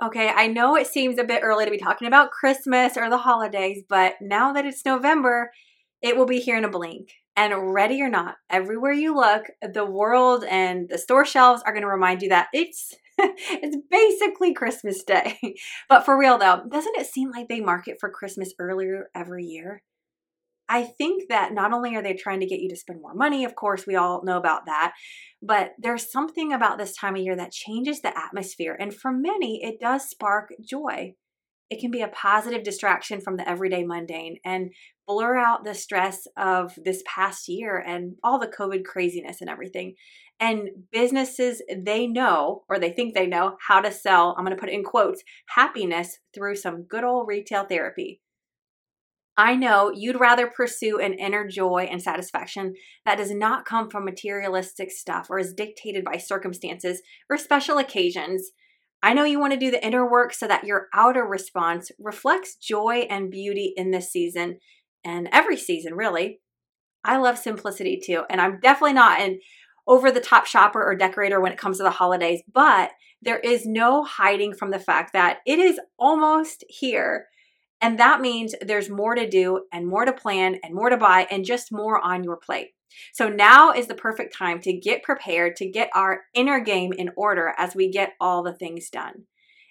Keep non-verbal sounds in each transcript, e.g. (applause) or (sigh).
Okay, I know it seems a bit early to be talking about Christmas or the holidays, but now that it's November, it will be here in a blink. And ready or not, everywhere you look, the world and the store shelves are going to remind you that it's (laughs) it's basically Christmas Day. (laughs) but for real though, doesn't it seem like they market for Christmas earlier every year? I think that not only are they trying to get you to spend more money, of course, we all know about that, but there's something about this time of year that changes the atmosphere. And for many, it does spark joy. It can be a positive distraction from the everyday mundane and blur out the stress of this past year and all the COVID craziness and everything. And businesses, they know, or they think they know, how to sell, I'm going to put it in quotes, happiness through some good old retail therapy. I know you'd rather pursue an inner joy and satisfaction that does not come from materialistic stuff or is dictated by circumstances or special occasions. I know you want to do the inner work so that your outer response reflects joy and beauty in this season and every season, really. I love simplicity too, and I'm definitely not an over the top shopper or decorator when it comes to the holidays, but there is no hiding from the fact that it is almost here and that means there's more to do and more to plan and more to buy and just more on your plate. So now is the perfect time to get prepared to get our inner game in order as we get all the things done.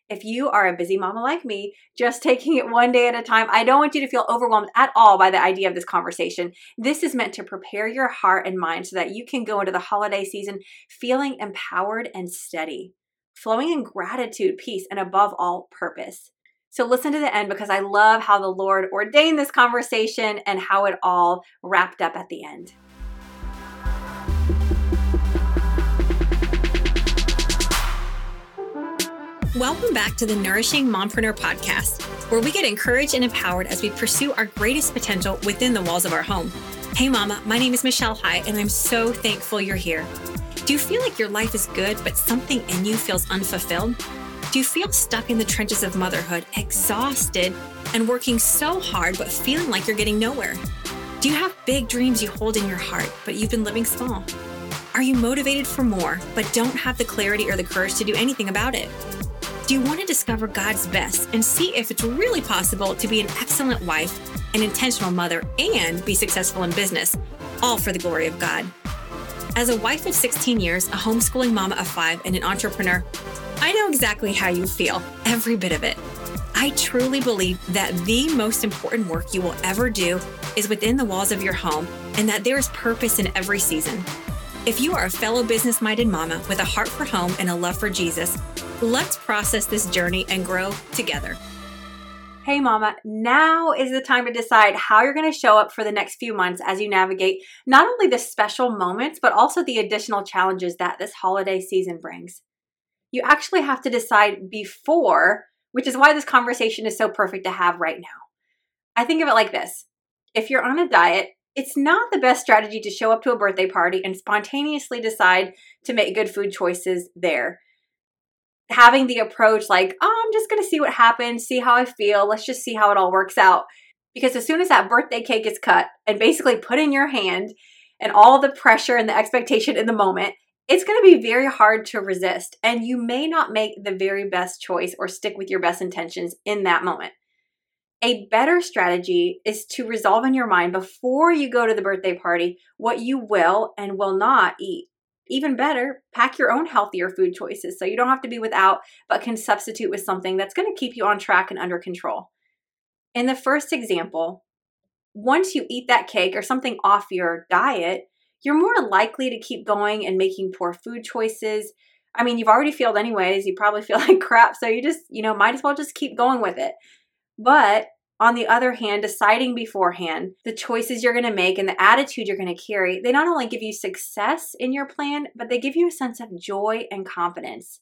If you are a busy mama like me, just (laughs) taking it one day at a time, I don't want you to feel overwhelmed at all by the idea of this conversation. This is meant to prepare your heart and mind so that you can go into the holiday season feeling empowered and steady, flowing in gratitude, peace, and above all, purpose. So listen to the end because I love how the Lord ordained this conversation and how it all wrapped up at the end. Welcome back to the Nourishing Mompreneur podcast, where we get encouraged and empowered as we pursue our greatest potential within the walls of our home. Hey, Mama, my name is Michelle High, and I'm so thankful you're here. Do you feel like your life is good, but something in you feels unfulfilled? Do you feel stuck in the trenches of motherhood, exhausted and working so hard, but feeling like you're getting nowhere? Do you have big dreams you hold in your heart, but you've been living small? Are you motivated for more, but don't have the clarity or the courage to do anything about it? Do you want to discover God's best and see if it's really possible to be an excellent wife, an intentional mother, and be successful in business, all for the glory of God? As a wife of 16 years, a homeschooling mama of five, and an entrepreneur, I know exactly how you feel, every bit of it. I truly believe that the most important work you will ever do is within the walls of your home and that there is purpose in every season. If you are a fellow business minded mama with a heart for home and a love for Jesus, let's process this journey and grow together. Hey, mama, now is the time to decide how you're going to show up for the next few months as you navigate not only the special moments, but also the additional challenges that this holiday season brings you actually have to decide before, which is why this conversation is so perfect to have right now. I think of it like this if you're on a diet, it's not the best strategy to show up to a birthday party and spontaneously decide to make good food choices there. Having the approach like, oh, I'm just going to see what happens, see how I feel, let's just see how it all works out. Because as soon as that birthday cake is cut and basically put in your hand, and all the pressure and the expectation in the moment, it's going to be very hard to resist. And you may not make the very best choice or stick with your best intentions in that moment. A better strategy is to resolve in your mind before you go to the birthday party what you will and will not eat. Even better, pack your own healthier food choices so you don't have to be without, but can substitute with something that's going to keep you on track and under control. In the first example, once you eat that cake or something off your diet, you're more likely to keep going and making poor food choices. I mean, you've already failed anyways. You probably (laughs) feel like crap. So you just, you know, might as well just keep going with it. But on the other hand, deciding beforehand the choices you're going to make and the attitude you're going to carry, they not only give you success in your plan, but they give you a sense of joy and confidence.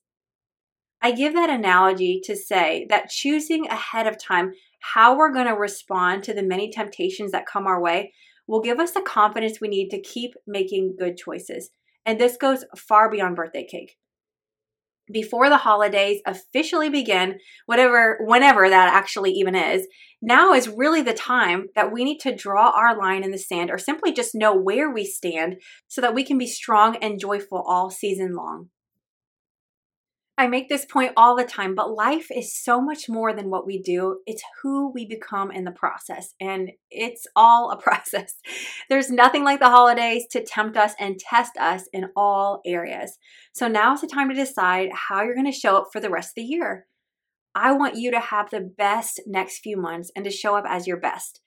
I give that analogy to say that choosing ahead of time how we're going to respond to the many temptations that come our way will give us the confidence we need to keep making good choices. And this goes far beyond birthday cake. Before the holidays officially begin, whatever whenever that actually even is, now is really the time that we need to draw our line in the sand or simply just know where we stand so that we can be strong and joyful all season long. I make this point all the time, but life is so much more than what we do. It's who we become in the process, and it's all a (laughs) process. There's nothing like the holidays to tempt us and test us in all areas. So now's the time to decide how you're going to show up for the rest of the year. I want you to have the best next few months and to show up as your best.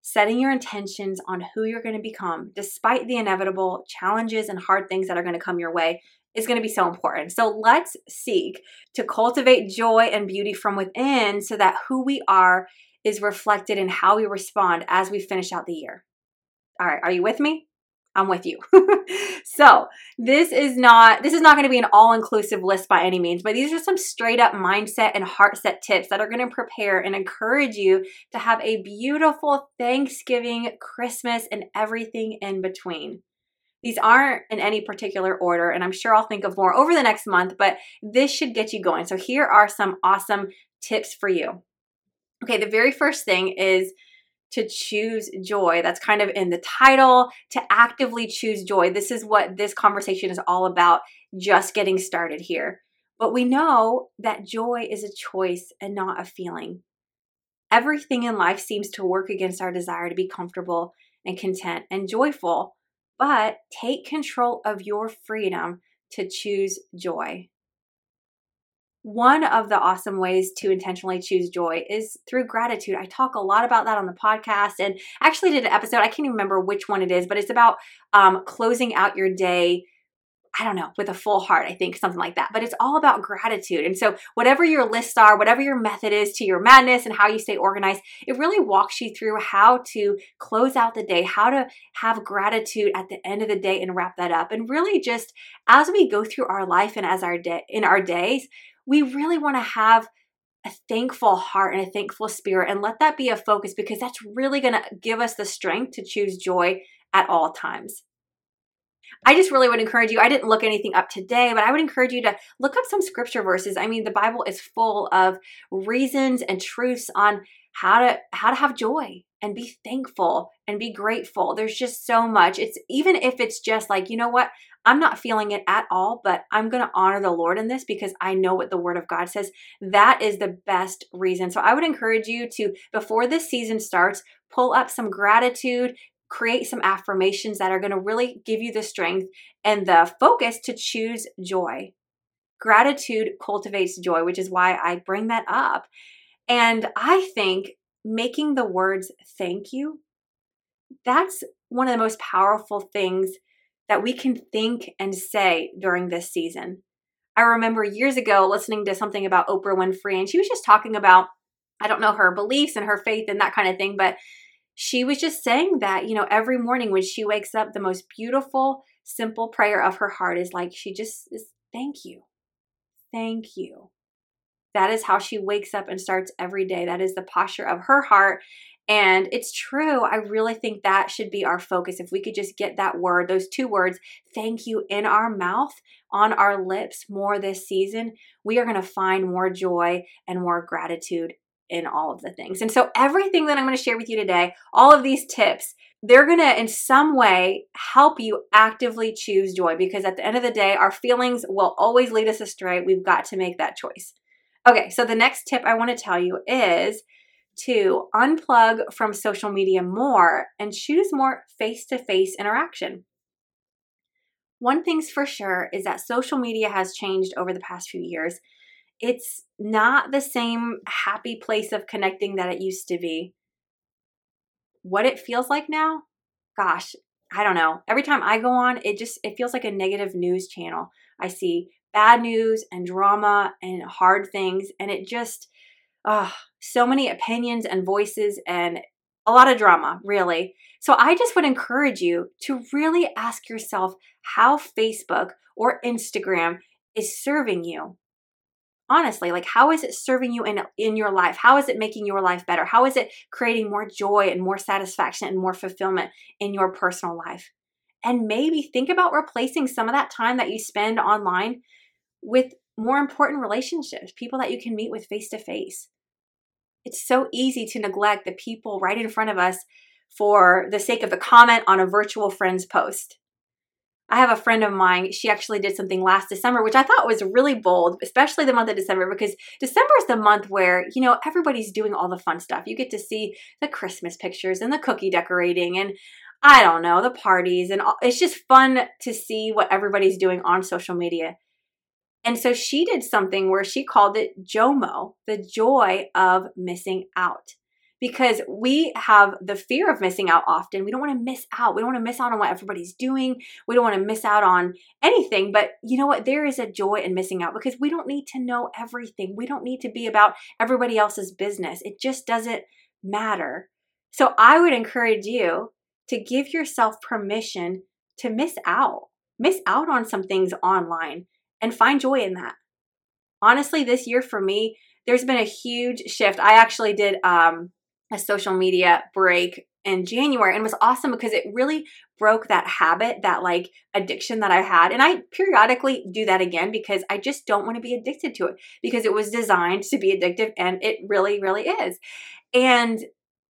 Setting your intentions on who you're going to become, despite the inevitable challenges and hard things that are going to come your way, is going to be so important. So let's seek to cultivate joy and beauty from within so that who we are is reflected in how we respond as we finish out the year. All right, are you with me? I'm with you. (laughs) so, this is not this is not going to be an all-inclusive list by any means, but these are some straight up mindset and heart set tips that are going to prepare and encourage you to have a beautiful Thanksgiving, Christmas and everything in between. These aren't in any particular order, and I'm sure I'll think of more over the next month, but this should get you going. So, here are some awesome tips for you. Okay, the very first thing is to choose joy. That's kind of in the title, to actively choose joy. This is what this conversation is all about, just getting started here. But we know that joy is a choice and not a feeling. Everything in life seems to work against our desire to be comfortable and content and joyful, but take control of your freedom to choose joy. One of the awesome ways to intentionally choose joy is through gratitude. I talk a lot about that on the podcast and actually did an episode, I can't even remember which one it is, but it's about um, closing out your day I don't know, with a full heart, I think, something like that. But it's all about gratitude. And so, whatever your lists are, whatever your method is to your madness and how you stay organized, it really walks you through how to close out the day, how to have gratitude at the end of the day and wrap that up. And really, just as we go through our life and as our day in our days, we really want to have a thankful heart and a thankful spirit and let that be a focus because that's really going to give us the strength to choose joy at all times. I just really would encourage you. I didn't look anything up today, but I would encourage you to look up some scripture verses. I mean, the Bible is full of reasons and truths on how to how to have joy and be thankful and be grateful. There's just so much. It's even if it's just like, you know what? I'm not feeling it at all, but I'm going to honor the Lord in this because I know what the word of God says. That is the best reason. So I would encourage you to before this season starts, pull up some gratitude, create some affirmations that are going to really give you the strength and the focus to choose joy. Gratitude cultivates joy, which is why I bring that up. And I think making the words thank you, that's one of the most powerful things that we can think and say during this season. I remember years ago listening to something about Oprah Winfrey, and she was just talking about, I don't know, her beliefs and her faith and that kind of thing, but she was just saying that, you know, every morning when she wakes up, the most beautiful, simple prayer of her heart is like, she just is, thank you. Thank you. That is how she wakes up and starts every day. That is the posture of her heart. And it's true. I really think that should be our focus. If we could just get that word, those two words, thank you, in our mouth, on our lips more this season, we are going to find more joy and more gratitude in all of the things. And so, everything that I'm going to share with you today, all of these tips, they're going to in some way help you actively choose joy because at the end of the day, our feelings will always lead us astray. We've got to make that choice. Okay, so the next tip I want to tell you is to unplug from social media more and choose more face to face interaction. One thing's for sure is that social media has changed over the past few years it's not the same happy place of connecting that it used to be. What it feels like now, gosh, I don't know. Every time I go on, it just it feels like a negative news channel. I see bad news and drama and hard things and it just uh so many opinions and voices and a lot of drama, really. So I just would encourage you to really ask yourself how Facebook or Instagram is serving you honestly like how is it serving you in in your life? How is it making your life better? How is it creating more joy and more satisfaction and more fulfillment in your personal life? And maybe think about replacing some of that time that you spend online with more important relationships people that you can meet with face to face it's so easy to neglect the people right in front of us for the sake of the comment on a virtual friend's post I have a friend of mine, she actually did something last December, which I thought was really bold, especially the month of December, because December is the month where, you know, everybody's doing all the fun stuff. You get to see the Christmas pictures and the cookie decorating and I don't know, the parties and all, it's just fun to see what everybody's doing on social media. And so she did something where she called it JOMO, the joy of missing out because we have the fear of missing out often. We don't want to miss out. We don't want to miss out on what everybody's doing. We don't want to miss out on anything. But you know what? There is a joy in missing out because we don't need to know everything. We don't need to be about everybody else's business. It just doesn't matter. So I would encourage you to give yourself permission to miss out, miss out on some things online and find joy in that. Honestly, this year for me, there's been a huge shift. I actually did um, a social media break in January and was awesome because it really broke that habit, that like addiction that I had. And I periodically do that again because I just don't want to be addicted to it because it was designed to be addictive and it really, really is. And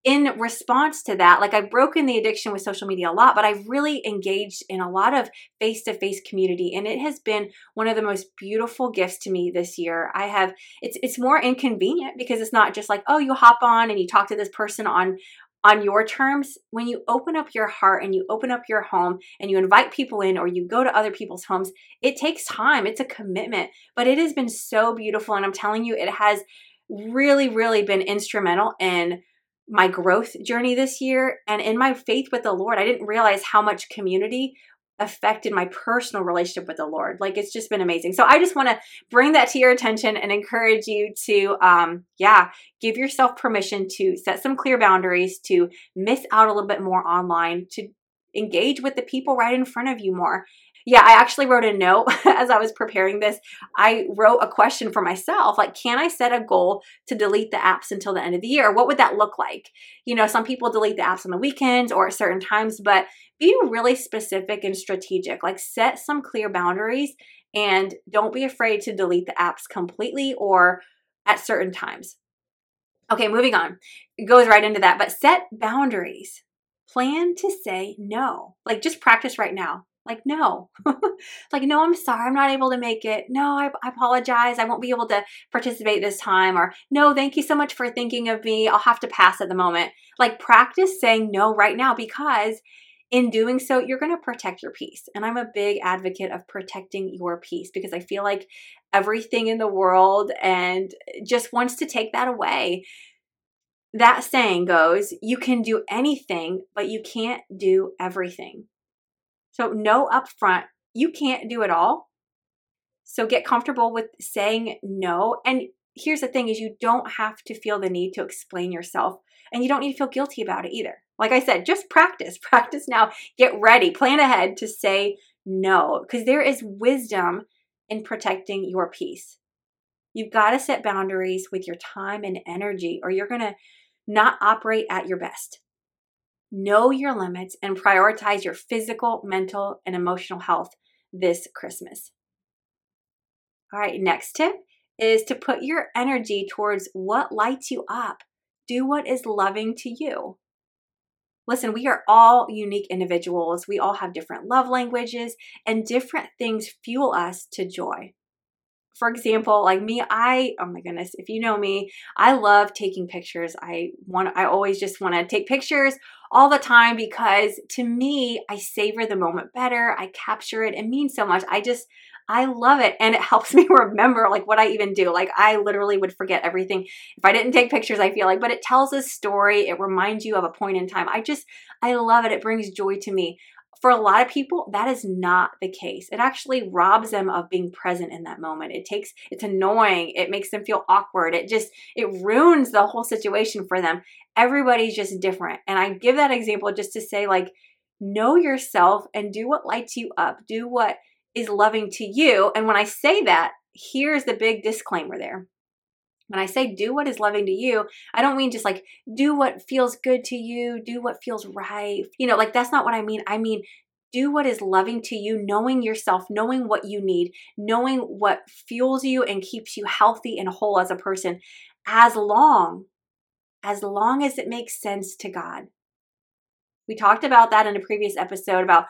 in response to that, like I've broken the addiction with social media a lot, but I've really engaged in a lot of face to face community. And it has been one of the most beautiful gifts to me this year. I have, it's, it's more inconvenient because it's not just like, oh, you hop on and you talk to this person on, on your terms, when you open up your heart and you open up your home and you invite people in or you go to other people's homes, it takes time. It's a commitment, but it has been so beautiful. And I'm telling you, it has really, really been instrumental in my growth journey this year and in my faith with the Lord, I didn't realize how much community affected my personal relationship with the Lord. Like it's just been amazing. So I just want to bring that to your attention and encourage you to, um, yeah, give yourself permission to set some clear boundaries, to miss out a little bit more online, to engage with the people right in front of you more yeah, I actually wrote a note (laughs) as I was preparing this. I wrote a question for myself like, can I set a goal to delete the apps until the end of the year? What would that look like? You know, some people delete the apps on the weekends or at certain times, but be really specific and strategic. Like, set some clear boundaries and don't be afraid to delete the apps completely or at certain times. Okay, moving on. It goes right into that, but set boundaries. Plan to say no. Like, just practice right now. Like, no. (laughs) like, no, I'm sorry. I'm not able to make it. No, I, I, apologize. I won't be able to participate this time. Or, no, thank you so much for thinking of me. I'll have to pass at the moment. Like, practice saying no right now because in doing so, you're going to protect your peace. And I'm a big advocate of protecting your peace because I feel like everything in the world and just wants to take that away. That saying goes, you can do anything, but you can't do everything. So, no upfront. You can't do it all. So, get comfortable with saying no. And here's the thing is you don't have to feel the need to explain yourself and you don't need to feel guilty about it either. Like I said, just practice. (laughs) Practice now. Get ready. Plan ahead to say no because there is wisdom in protecting your peace. You've got to set boundaries with your time and energy or you're going to not operate at your best. Know your limits and prioritize your physical, mental, and emotional health this Christmas. All right, next tip is to put your energy towards what lights you up. Do what is loving to you. Listen, we are all unique individuals. We all have different love languages, and different things fuel us to joy for example, like me, I, oh my goodness, if you know me, I love taking pictures. I want, I always just want to take pictures all the time because to me, I savor the moment better. I capture it. It means so much. I just, I love it. And it (laughs) helps me remember like what I even do. Like I literally would forget everything if I didn't take pictures, I feel like, but it tells a story. It reminds you of a point in time. I just, I love it. It brings joy to me for a lot of people, that is not the case. It actually robs them of being present in that moment. It takes, it's annoying. It makes them feel awkward. It just, it ruins the whole situation for them. Everybody's just different. And I give that example just to say, like, know yourself and do what lights you up, do what is loving to you. And when I say that, here's the big disclaimer there. When I say do what is loving to you, I don't mean just like do what feels good to you, do what feels right. You know, like that's not what I mean. I mean, do what is loving to you, knowing yourself, knowing what you need, knowing what fuels you and keeps you healthy and whole as a person, as long, as long as it makes sense to God. We talked about that in a previous episode about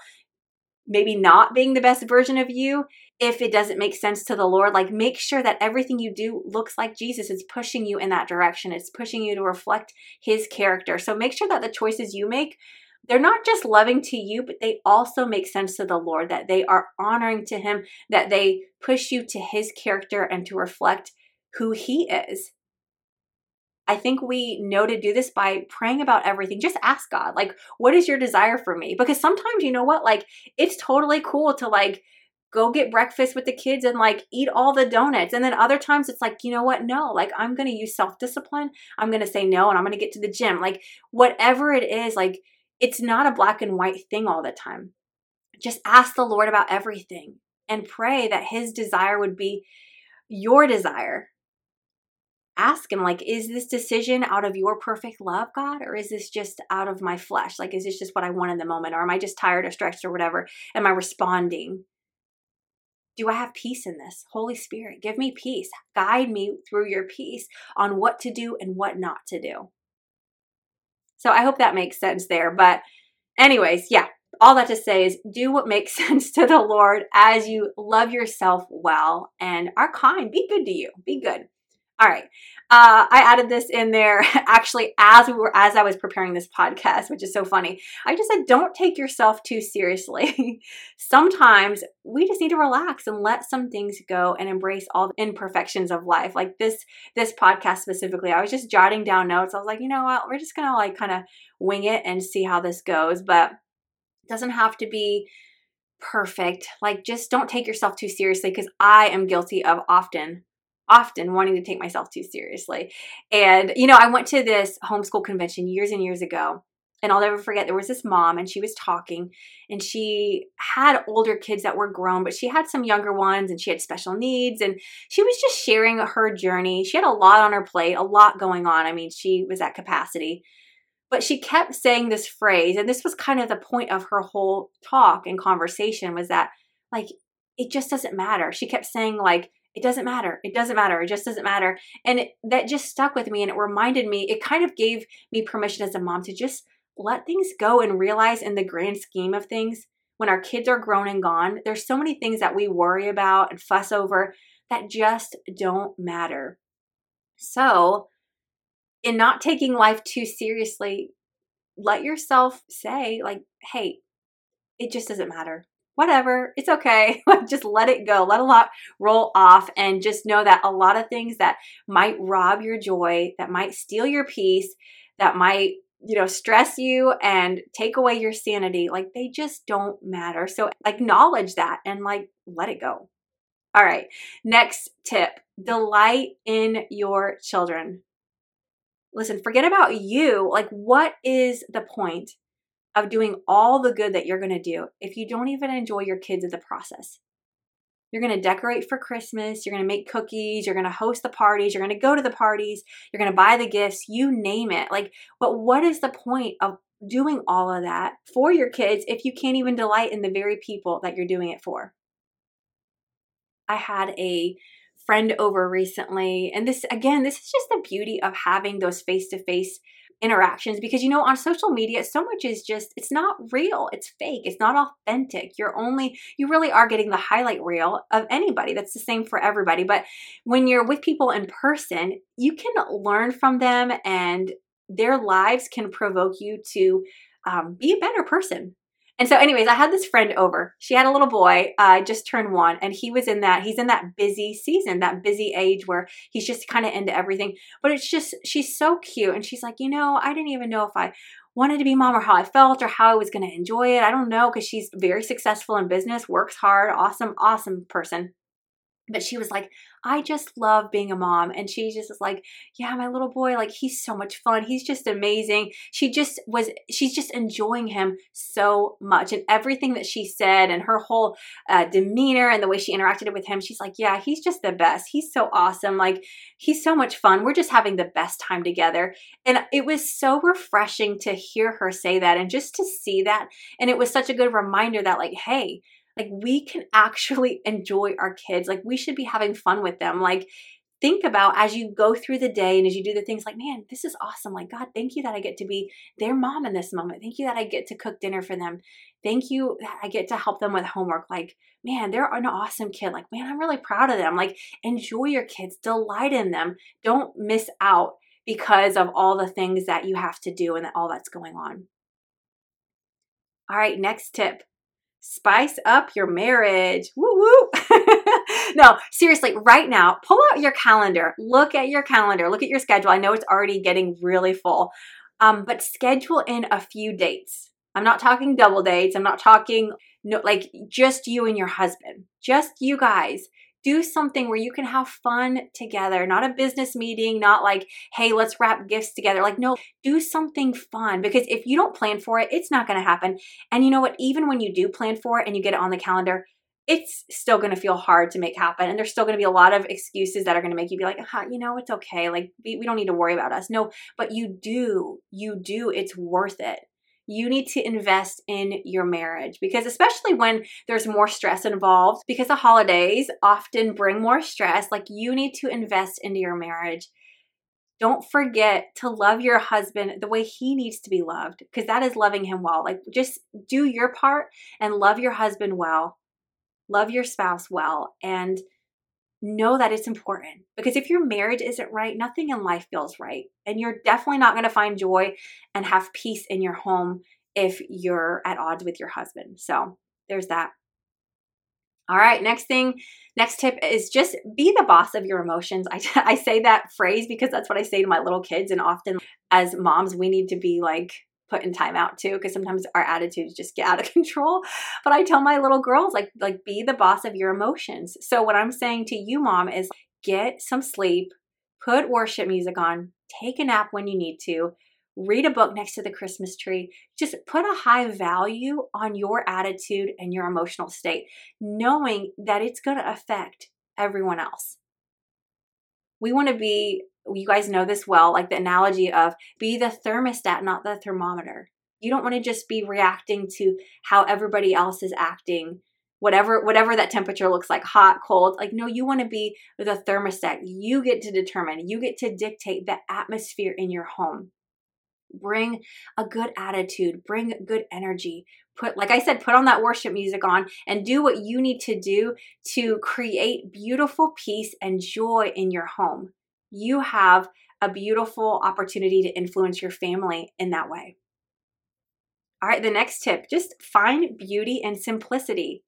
maybe not being the best version of you if it doesn't make sense to the Lord. Like, make sure that everything you do looks like Jesus. It's pushing you in that direction, it's pushing you to reflect his character. So, make sure that the choices you make. They're not just loving to you, but they also make sense to the Lord, that they are honoring to Him, that they push you to His character and to reflect who He is. I think we know to do this by praying about everything. Just ask God, like, what is your desire for me? Because sometimes, you know what, like, it's totally cool to, like, go get breakfast with the kids and like eat all the donuts. And then other times it's like, you know what? No, like I'm going to use self discipline. I'm going to say no and I'm going to get to the gym. Like whatever it is, like it's not a black and white thing all the time. Just ask the Lord about everything and pray that his desire would be your desire ask him like is this decision out of your perfect love god or is this just out of my flesh? Like is this just what i want in the moment or am i just tired or stretched or whatever? Am i responding? Do i have peace in this? Holy spirit give me peace. Guide me through your peace on what to do and what not to do. So i hope that makes sense there but anyways yeah all that to say is do what makes (laughs) sense to the lord as you love yourself well and are kind. Be good to you. Be good all right. Uh, I added this in there (laughs) actually as we were as I was preparing this podcast, which is so funny. I just said, don't take yourself too seriously. (laughs) Sometimes we just need to relax and let some things go and embrace all the imperfections of life. Like this this podcast specifically, I was just jotting down notes. I was like, you know what, we're just gonna like kind of wing it and see how this goes. But it doesn't have to be perfect. Like just don't take yourself too seriously because I am guilty of often often wanting to take myself too seriously. And, you know, I went to this homeschool convention years and years ago. And I'll never forget, there was this mom and she was talking and she had older kids that were grown, but she had some younger ones and she had special needs. And she was just sharing her journey. She had a lot on her plate, a lot going on. I mean, she was at capacity. But she kept saying this phrase, and this was kind of the point of her whole talk and conversation was that, like, it just doesn't matter. She kept saying, like, it doesn't matter. It doesn't matter. It just doesn't matter. And it, that just stuck with me and it reminded me, it kind of gave me permission as a mom to just let things go and realize in the grand scheme of things, when our kids are grown and gone, there's so many things that we worry about and fuss over that just don't matter. So, in not taking life too seriously, let yourself say, like, hey, it just doesn't matter whatever, it's okay. (laughs) just let it go. Let a lot roll off and just know that a lot of things that might rob your joy, that might steal your peace, that might you know, stress you and take away your sanity, like they just don't matter. So acknowledge that and like let it go. All right. Next tip delight in your children. Listen, forget about you. Like, what is the point of doing all the good that you're going to do if you don't even enjoy your kids in the process. You're going to decorate for Christmas, you're going to make cookies, you're going to host the parties, you're going to go to the parties, you're going to buy the gifts, you name it. Like, but what is the point of doing all of that for your kids if you can't even delight in the very people that you're doing it for? I had a friend over recently, and this again, this is just the beauty of having those face to face interactions because you know on social media so much is just it's not real it's fake it's not authentic. You're only you really are getting the highlight reel of anybody. That's the same for everybody. But when you're with people in person you can learn from them and their lives can provoke you to um, be a better person and so, anyways, I had this friend over. She had a little boy, uh, just turned one, and he was in that. He's in that busy season, that busy age where he's just kind of into everything. But it's just she's so cute, and she's like, you know, I didn't even know if I wanted to be mom or how I felt or how I was going to enjoy it. I don't know because she's very successful in business, works hard, awesome, awesome person but she was like i just love being a mom. And she just like yeah my little boy like he's so much fun. He's just amazing. She just was she's just enjoying him so much. And everything that she said and her whole uh, demeanor and the way she interacted with him she's like yeah he's just the best. He's so awesome. Like he's so much fun. We're just having the best time together. And it was so refreshing to hear her say that and just to see that. And it was such a good reminder that like hey like we can actually enjoy our kids. Like we should be having fun with them. Like think about as you go through the day and as you do the things like, man, this is awesome. Like, God, thank you that I get to be their mom in this moment. Thank you that I get to cook dinner for them. Thank you that I get to help them with homework. Like, man, they're an awesome kid. Like, man, I'm really proud of them. Like, enjoy your kids, delight in them. Don't miss out because of all the things that you have to do and all that's going on. All right, next tip spice up your marriage. Woo woo. (laughs) no, seriously, right now, pull out your calendar. Look at your calendar. Look at your schedule. I know it's already getting really full, um, but schedule in a few dates. I'm not talking double dates. I'm not talking no, like just you and your husband, just you guys do something where you can have fun together, not a business meeting, not like, hey, let's wrap gifts together. Like, no, do something fun because if you don't plan for it, it's not going to happen. And you know what? Even when you do plan for it and you get it on the calendar, it's still going to feel hard to make happen. And there's still going to be a lot of excuses that are going to make you be like, huh, you know, it's okay. Like, we, we don't need to worry about us. No, but you do. You do. It's worth it you need to invest in your marriage because, especially when there's more stress involved, because the holidays often bring more stress, like you need to invest into your marriage. Don't forget to love your husband the way he needs to be loved because that is loving him well. Like, just do your part and love your husband well, love your spouse well, and know that it's important because if your marriage isn't right, nothing in life feels right. And you're definitely not going to find joy and have peace in your home if you're at odds with your husband. So there's that. All right, next thing, next tip is just be the boss of your emotions. I, (laughs) I say that phrase because that's what I say to my little kids. And often as moms, we need to be like, put in timeout too because sometimes our attitudes just get out of (laughs) control. But i tell my little girls like like be the boss of your emotions. So what i'm saying to you mom is get some sleep put worship music on take a nap when you need to read a book next to the christmas tree. Just put a high value on your attitude and your emotional state knowing that it's going to affect everyone else. We want to be you guys know this well, like the analogy of be the thermostat, not the thermometer. You don't want to just be reacting to how everybody else is acting, whatever whatever that temperature looks like, hot, cold. Like no, you want to be the thermostat. You get to determine, you get to dictate the atmosphere in your home. Bring a good attitude, bring good energy. Put like I said, put on that worship music on and do what you need to do to create beautiful peace and joy in your home you have a beautiful opportunity to influence your family in that way. All right, the next tip just find beauty and simplicity.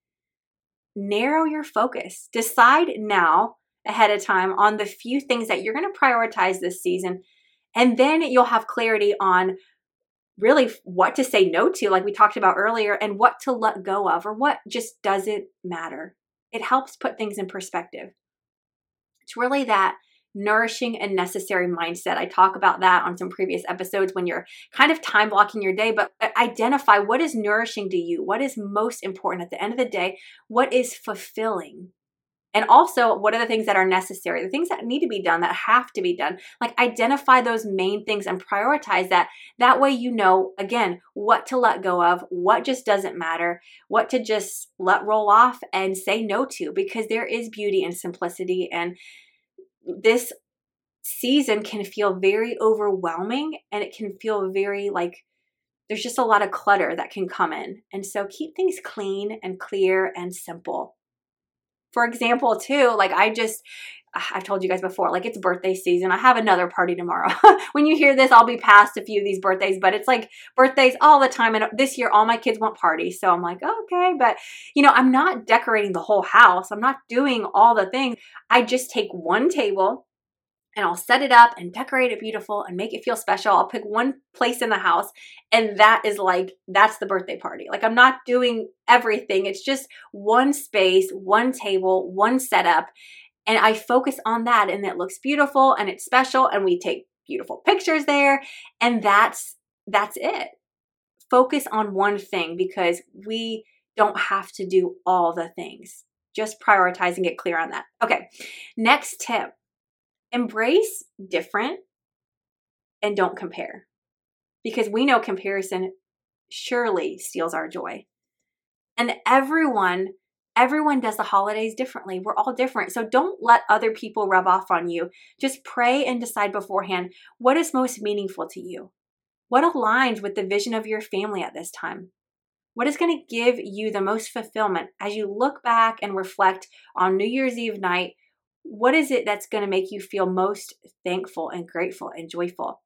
Narrow your focus. Decide now ahead of time on the few things that you're going to prioritize this season. And then you'll have clarity on really what to say no to, like we talked about earlier, and what to let go of or what just doesn't matter. It helps put things in perspective. It's really that nourishing and necessary mindset. I talk about that on some previous episodes when you're kind of time blocking your day, but identify what is nourishing to you, what is most important at the end of the day, what is fulfilling. And also, what are the things that are necessary, the things that need to be done, that have to be done? Like, identify those main things and prioritize that. That way, you know, again, what to let go of, what just doesn't matter, what to just let roll off and say no to, because there is beauty in simplicity. And this season can feel very overwhelming and it can feel very like there's just a lot of clutter that can come in. And so keep things clean and clear and simple. For example, too, like I just, Ah, I've told you guys before, like it's birthday season. I have another party tomorrow. (laughs) when you hear this, I'll be past a few of these birthdays, but it's like birthdays all the time. And this year, all my kids want parties. So I'm like, okay, but you know, I'm not decorating the whole house. I'm not doing all the things. I just take one table and I'll set it up and decorate it beautiful and make it feel special. I'll pick one place in the house and that is like that's the birthday party. Like I'm not doing everything. It's just one space, one table, one setup and I focus on that and it looks beautiful and it's special and we take beautiful pictures there and that's that's it. Focus on one thing because we don't have to do all the things. Just prioritize and get clear on that. Okay. Next tip embrace different and don't compare because we know comparison surely steals our joy. And everyone Everyone does the holidays differently. We're all different. So don't let other people rub off on you. Just pray and decide beforehand what is most meaningful to you. What aligns with the vision of your family at this time? What is going to give you the most fulfillment as you look back and reflect on New Year's Eve night? What is it that's going to make you feel most thankful and grateful and joyful?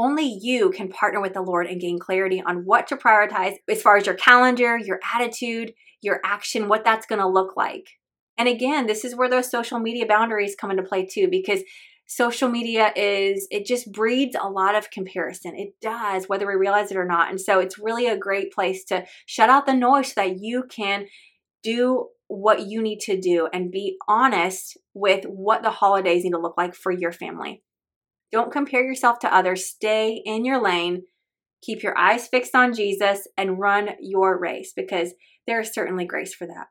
Only you can partner with the Lord and gain clarity on what to prioritize as far as your calendar, your attitude, your action, what that's going to look like. And again, this is where those social media boundaries come into play too, because social media is, it just breeds a lot of comparison. It does, whether we realize it or not. And so it's really a great place to shut out the noise so that you can do what you need to do and be honest with what the holidays need to look like for your family. Don't compare yourself to others. Stay in your lane. Keep your eyes fixed on Jesus and run your race because there is certainly grace for that.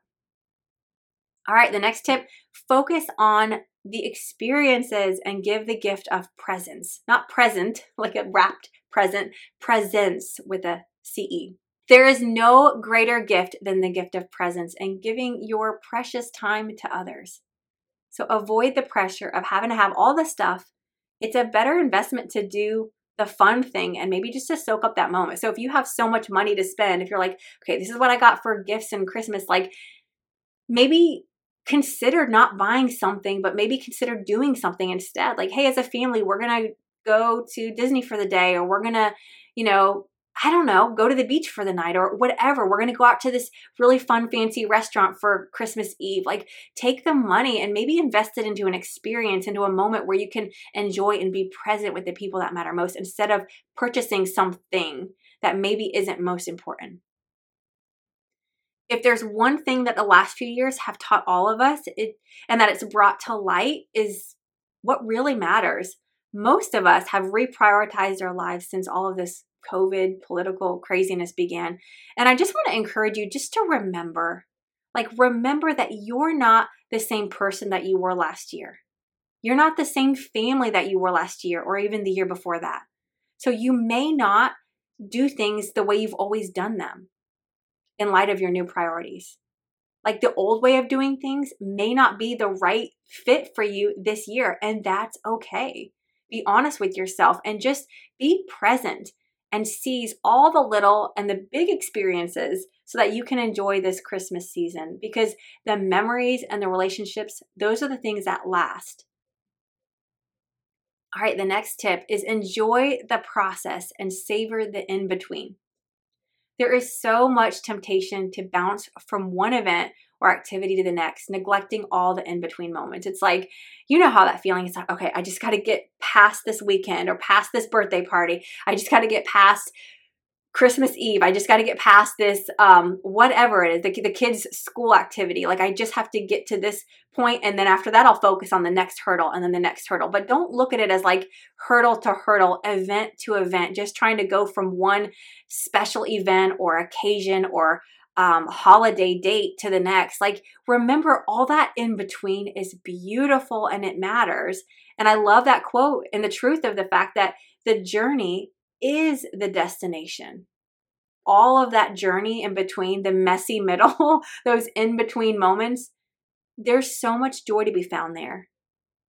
All right, the next tip focus on the experiences and give the gift of presence. Not present, (laughs) like a wrapped present, presence with a CE. There is no greater gift than the gift of presence and giving your precious time to others. So avoid the pressure of having to have all the stuff. It's a better investment to do the fun thing and maybe just to soak up that moment. So if you have so much money to spend, if you're like, okay, this is what I got for gifts and Christmas, like maybe consider not buying something, but maybe consider doing something instead. Like, hey, as a family, we're going to go to Disney for the day or we're going to, you know, I don't know, go to the beach for the night or whatever. We're going to go out to this really fun, fancy restaurant for Christmas Eve. Like, take the money and maybe invest it into an experience, into a moment where you can enjoy and be present with the people that matter most instead of purchasing something that maybe isn't most important. If there's one thing that the last few years have taught all of us, it and that it's brought to light is what really matters. Most of us have reprioritized our lives since all of this COVID political craziness began. And I just want to encourage you just to remember like, remember that you're not the same person that you were last year. You're not the same family that you were last year or even the year before that. So you may not do things the way you've always done them in light of your new priorities. Like the old way of doing things may not be the right fit for you this year, and that's okay. Be honest with yourself and just be present and seize all the little and the big experiences so that you can enjoy this Christmas season because the memories and the relationships, those are the things that last. All right, the next tip is enjoy the process and savor the in between. There is so much temptation to bounce from one event or activity to the next, neglecting all the in between moments. It's like, you know how that feeling is like, okay, I just got to get past this weekend or past this birthday party. I just got to get past Christmas Eve. I just got to get past this, um, whatever it is, the, the kids' school activity. Like, I just have to get to this point, and then after that, I'll focus on the next hurdle and then the next hurdle. But don't look at it as like hurdle to hurdle, event to event, just trying to go from one special event or occasion or um, holiday date to the next. Like, remember, all that in between is beautiful and it matters. And I love that quote and the truth of the fact that the journey is the destination. All of that journey in between, the messy (laughs) middle, those in between moments, there's so much joy to be found there.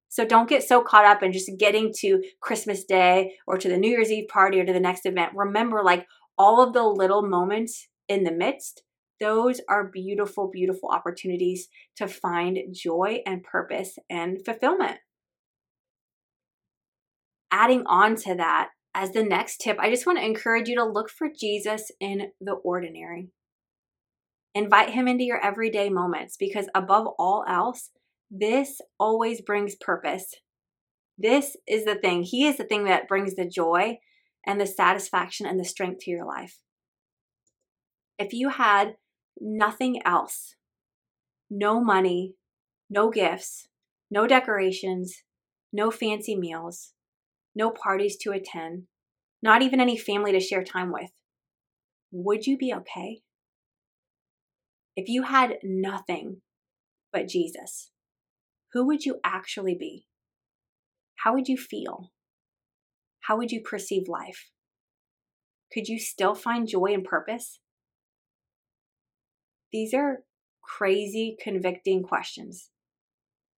So don't get so caught up in just getting to Christmas Day or to the New Year's Eve party or to the next event. Remember, like all of the little moments in the midst those are beautiful, beautiful opportunities to find joy and purpose and fulfillment. Adding on to that, as the next tip, I just want to encourage you to look for Jesus in the ordinary. Invite him into your everyday moments because, above all else, this always brings purpose. This is the thing. He is the thing that brings the joy and the satisfaction and the strength to your life. If you had nothing else. No money, no gifts, no decorations, no fancy meals, no parties to attend, not even any family to share time with. Would you be okay? If you had nothing but Jesus, who would you actually be? How would you feel? How would you perceive life? Could you still find joy and purpose? These are crazy, convicting questions.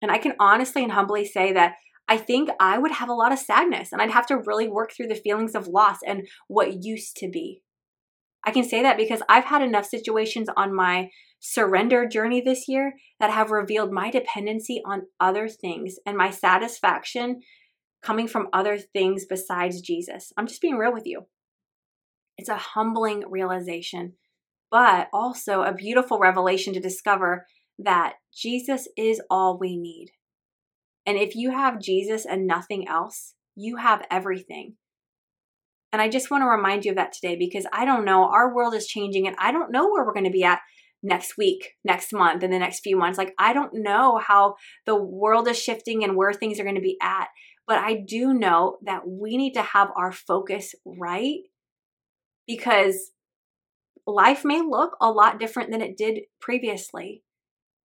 And I can honestly and humbly say that I think I would have a lot of sadness and I'd have to really work through the feelings of loss and what used to be. I can say that because I've had enough situations on my surrender journey this year that have revealed my dependency on other things and my satisfaction coming from other things besides Jesus. I'm just being real with you. It's a humbling realization, but also a beautiful revelation to discover that Jesus is all we need. And if you have Jesus and nothing else, you have everything. And I just want to remind you of that today because I don't know. Our world is changing and I don't know where we're going to be at next week, next month, in the next few months. Like, I don't know how the world is shifting and where things are going to be at. But I do know that we need to have our focus right because life may look a lot different than it did previously.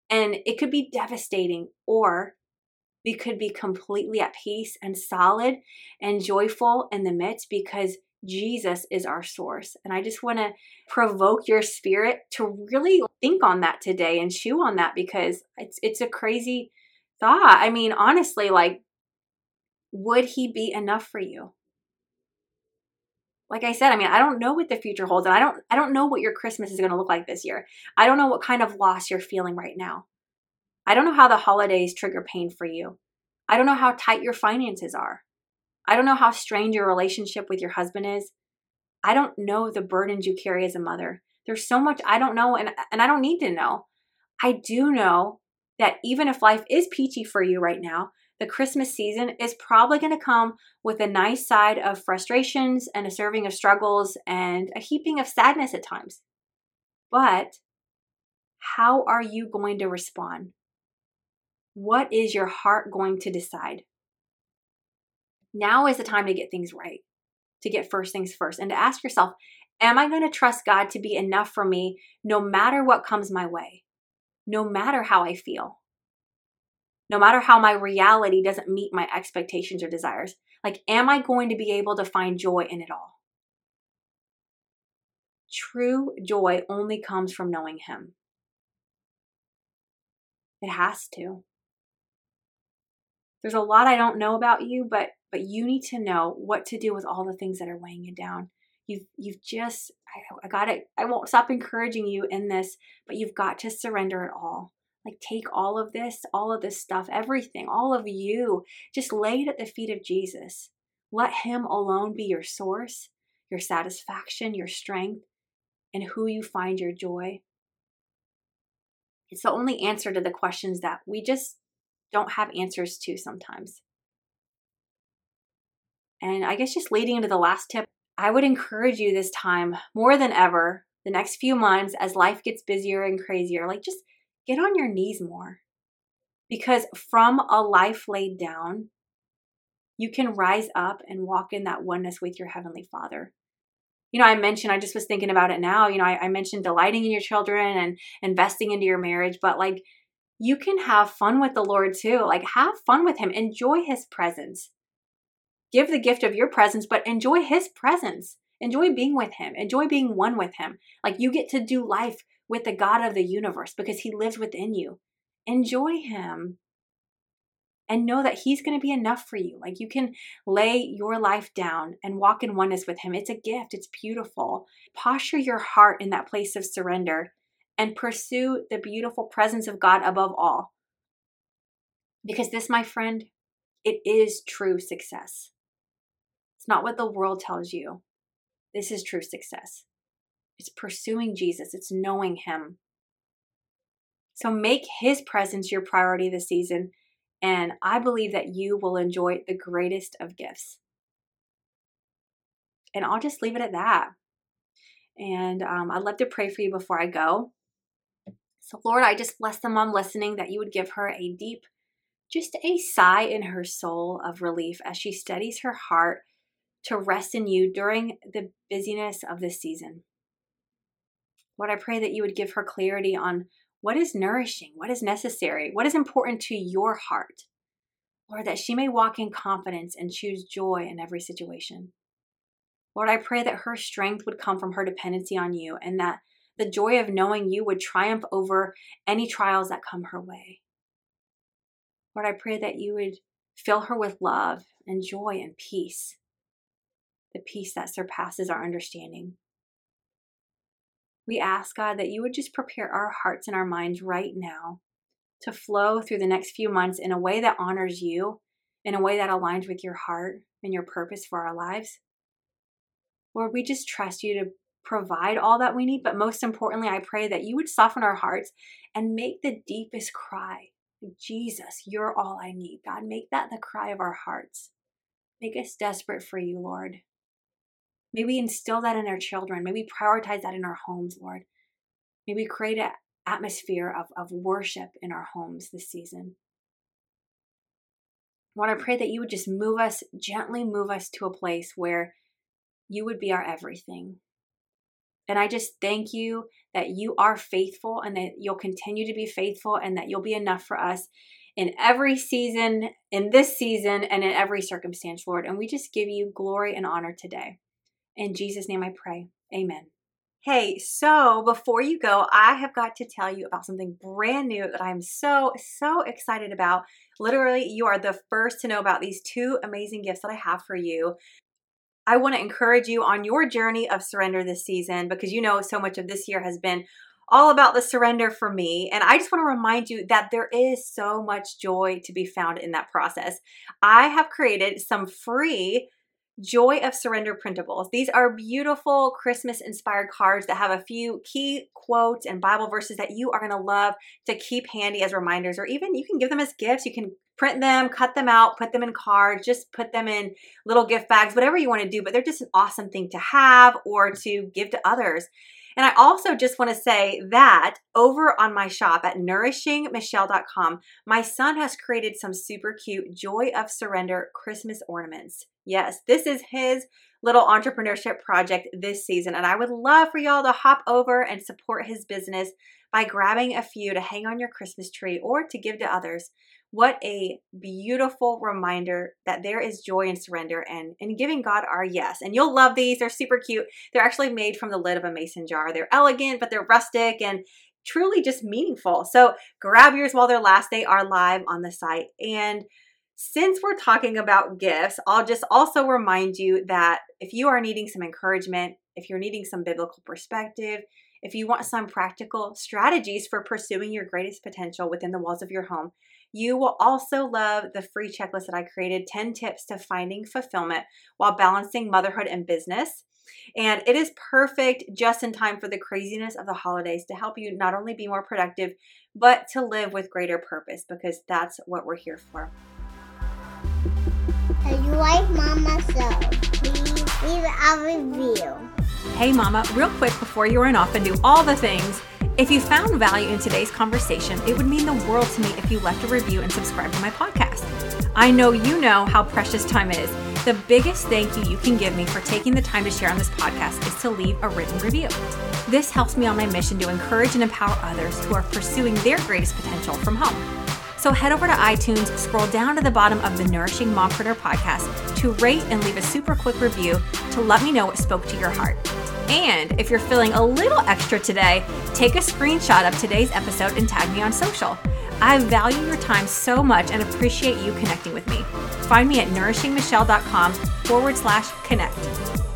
And it could be devastating, or we could be completely at peace and solid and joyful in the midst because Jesus is our source. And I just want to provoke your spirit to really think on that today and chew on that because it's it's a crazy thought. I mean, honestly, like would he be enough for you? Like I said, I mean, I don't know what the future holds and I don't I don't know what your Christmas is going to look like this year. I don't know what kind of loss you're feeling right now. I don't know how the holidays trigger pain for you. I don't know how tight your finances are. I don't know how strained your relationship with your husband is. I don't know the burdens you carry as a mother. There's so much I don't know and, and I don't need to know. I do know that even if life is peachy for you right now, the Christmas season is probably going to come with a nice side of frustrations and a serving of struggles and a heaping of sadness at times. But how are you going to respond? What is your heart going to decide? Now is the time to get things right, to get first things first, and to ask yourself, Am I going to trust God to be enough for me no matter what comes my way, no matter how I feel? No matter how my reality doesn't meet my expectations or desires? Like, am I going to be able to find joy in it all? True joy only comes from knowing Him. It has to. There's a lot I don't know about you, but but you need to know what to do with all the things that are weighing you down. You've you've just I, I got it. I won't stop encouraging you in this, but you've got to surrender it all. Like, take all of this, all of this stuff, everything, all of you, just lay it at the feet of Jesus. Let Him alone be your source, your satisfaction, your strength, and who you find your joy. It's the only answer to the questions that we just don't have answers to sometimes. And I guess just leading into the last tip, I would encourage you this time more than ever, the next few months, as life gets busier and crazier, like just get on your knees more. Because from a life laid down, you can rise up and walk in that oneness with your Heavenly Father. You know, I mentioned, I just was thinking about it now. You know, I, I mentioned delighting in your children and investing into your marriage, but like you can have fun with the Lord too. Like, have fun with Him, enjoy His presence. Give the gift of your presence, but enjoy His presence. Enjoy being with Him, enjoy being one with Him. Like, you get to do life with the God of the universe because He lives within you. Enjoy Him and know that He's going to be enough for you. Like you can lay your life down and walk in oneness with Him. It's a gift, it's beautiful. Posture your heart in that place of surrender and pursue the beautiful presence of God above all. Because this, my friend, it is true success. It's not what the world tells you. This is true success. It's pursuing Jesus, it's knowing Him. So make His presence your priority this season, and I believe that you will enjoy the greatest of gifts. And I'll just leave it at that. And um, I'd love to pray for you before I go. So, Lord, I just bless the mom listening that you would give her a deep, just a sigh in her soul of relief as she steadies her heart to rest in you during the busyness of this season. Lord, I pray that you would give her clarity on what is nourishing, what is necessary, what is important to your heart. Lord, that she may walk in confidence and choose joy in every situation. Lord, I pray that her strength would come from her dependency on you and that the joy of knowing you would triumph over any trials that come her way. Lord, I pray that you would fill her with love and joy and peace, the peace that surpasses our understanding. We ask, God, that you would just prepare our hearts and our minds right now to flow through the next few months in a way that honors you, in a way that aligns with your heart and your purpose for our lives. Lord, we just trust you to provide all that we need, but most importantly, I pray that you would soften our hearts and make the deepest cry Jesus, you're all I need. God, make that the cry of our hearts. Make us desperate for you, Lord. May we instill that in our children. May we prioritize that in our homes, Lord. May we create an atmosphere of, of worship in our homes this season. Lord, I pray that you would just move us, gently move us to a place where you would be our everything. And I just thank you that you are faithful and that you'll continue to be faithful and that you'll be enough for us in every season, in this season, and in every circumstance, Lord. And we just give you glory and honor today. In Jesus' name I pray. Amen. Hey, so before you go, I have got to tell you about something brand new that I'm so, so excited about. Literally, you are the first to know about these two amazing gifts that I have for you. I want to encourage you on your journey of surrender this season because you know so much of this year has been all about the surrender for me. And I just want to remind you that there is so much joy to be found in that process. I have created some free Joy of Surrender printables. These are beautiful Christmas inspired cards that have a few key quotes and Bible verses that you are going to love to keep handy as reminders, or even you can give them as gifts. You can print them, cut them out, put them in cards, just put them in little gift bags, whatever you want to do. But they're just an awesome thing to have or to give to others. And I also just want to say that over on my shop at nourishingmichelle.com, my son has created some super cute Joy of Surrender Christmas ornaments. Yes, this is his little entrepreneurship project this season. And I would love for y'all to hop over and support his business by grabbing a few to hang on your Christmas tree or to give to others. What a beautiful reminder that there is joy and surrender and in giving God our yes. And you'll love these. They're super cute. They're actually made from the lid of a mason jar. They're elegant, but they're rustic and truly just meaningful. So grab yours while they're last. They are live on the site. And since we're talking about gifts, I'll just also remind you that if you are needing some encouragement, if you're needing some biblical perspective, if you want some practical strategies for pursuing your greatest potential within the walls of your home, you will also love the free checklist that I created 10 tips to finding fulfillment while balancing motherhood and business. And it is perfect just in time for the craziness of the holidays to help you not only be more productive, but to live with greater purpose because that's what we're here for. If you like Mama So, please leave a review. Hey, Mama, real quick before you run off and do all the things. If you found value in today's conversation, it would mean the world to me if you left a review and subscribed to my podcast. I know you know how precious time is. The biggest thank you you can give me for taking the time to share on this podcast is to leave a written review. This helps me on my mission to encourage and empower others who are pursuing their greatest potential from home. So head over to iTunes, scroll down to the bottom of the Nourishing Mompreneur podcast to rate and leave a super quick review to let me know what spoke to your heart. And if you're feeling a little extra today, take a screenshot of today's episode and tag me on social. I value your time so much and appreciate you connecting with me. Find me at nourishingmichelle.com forward slash connect.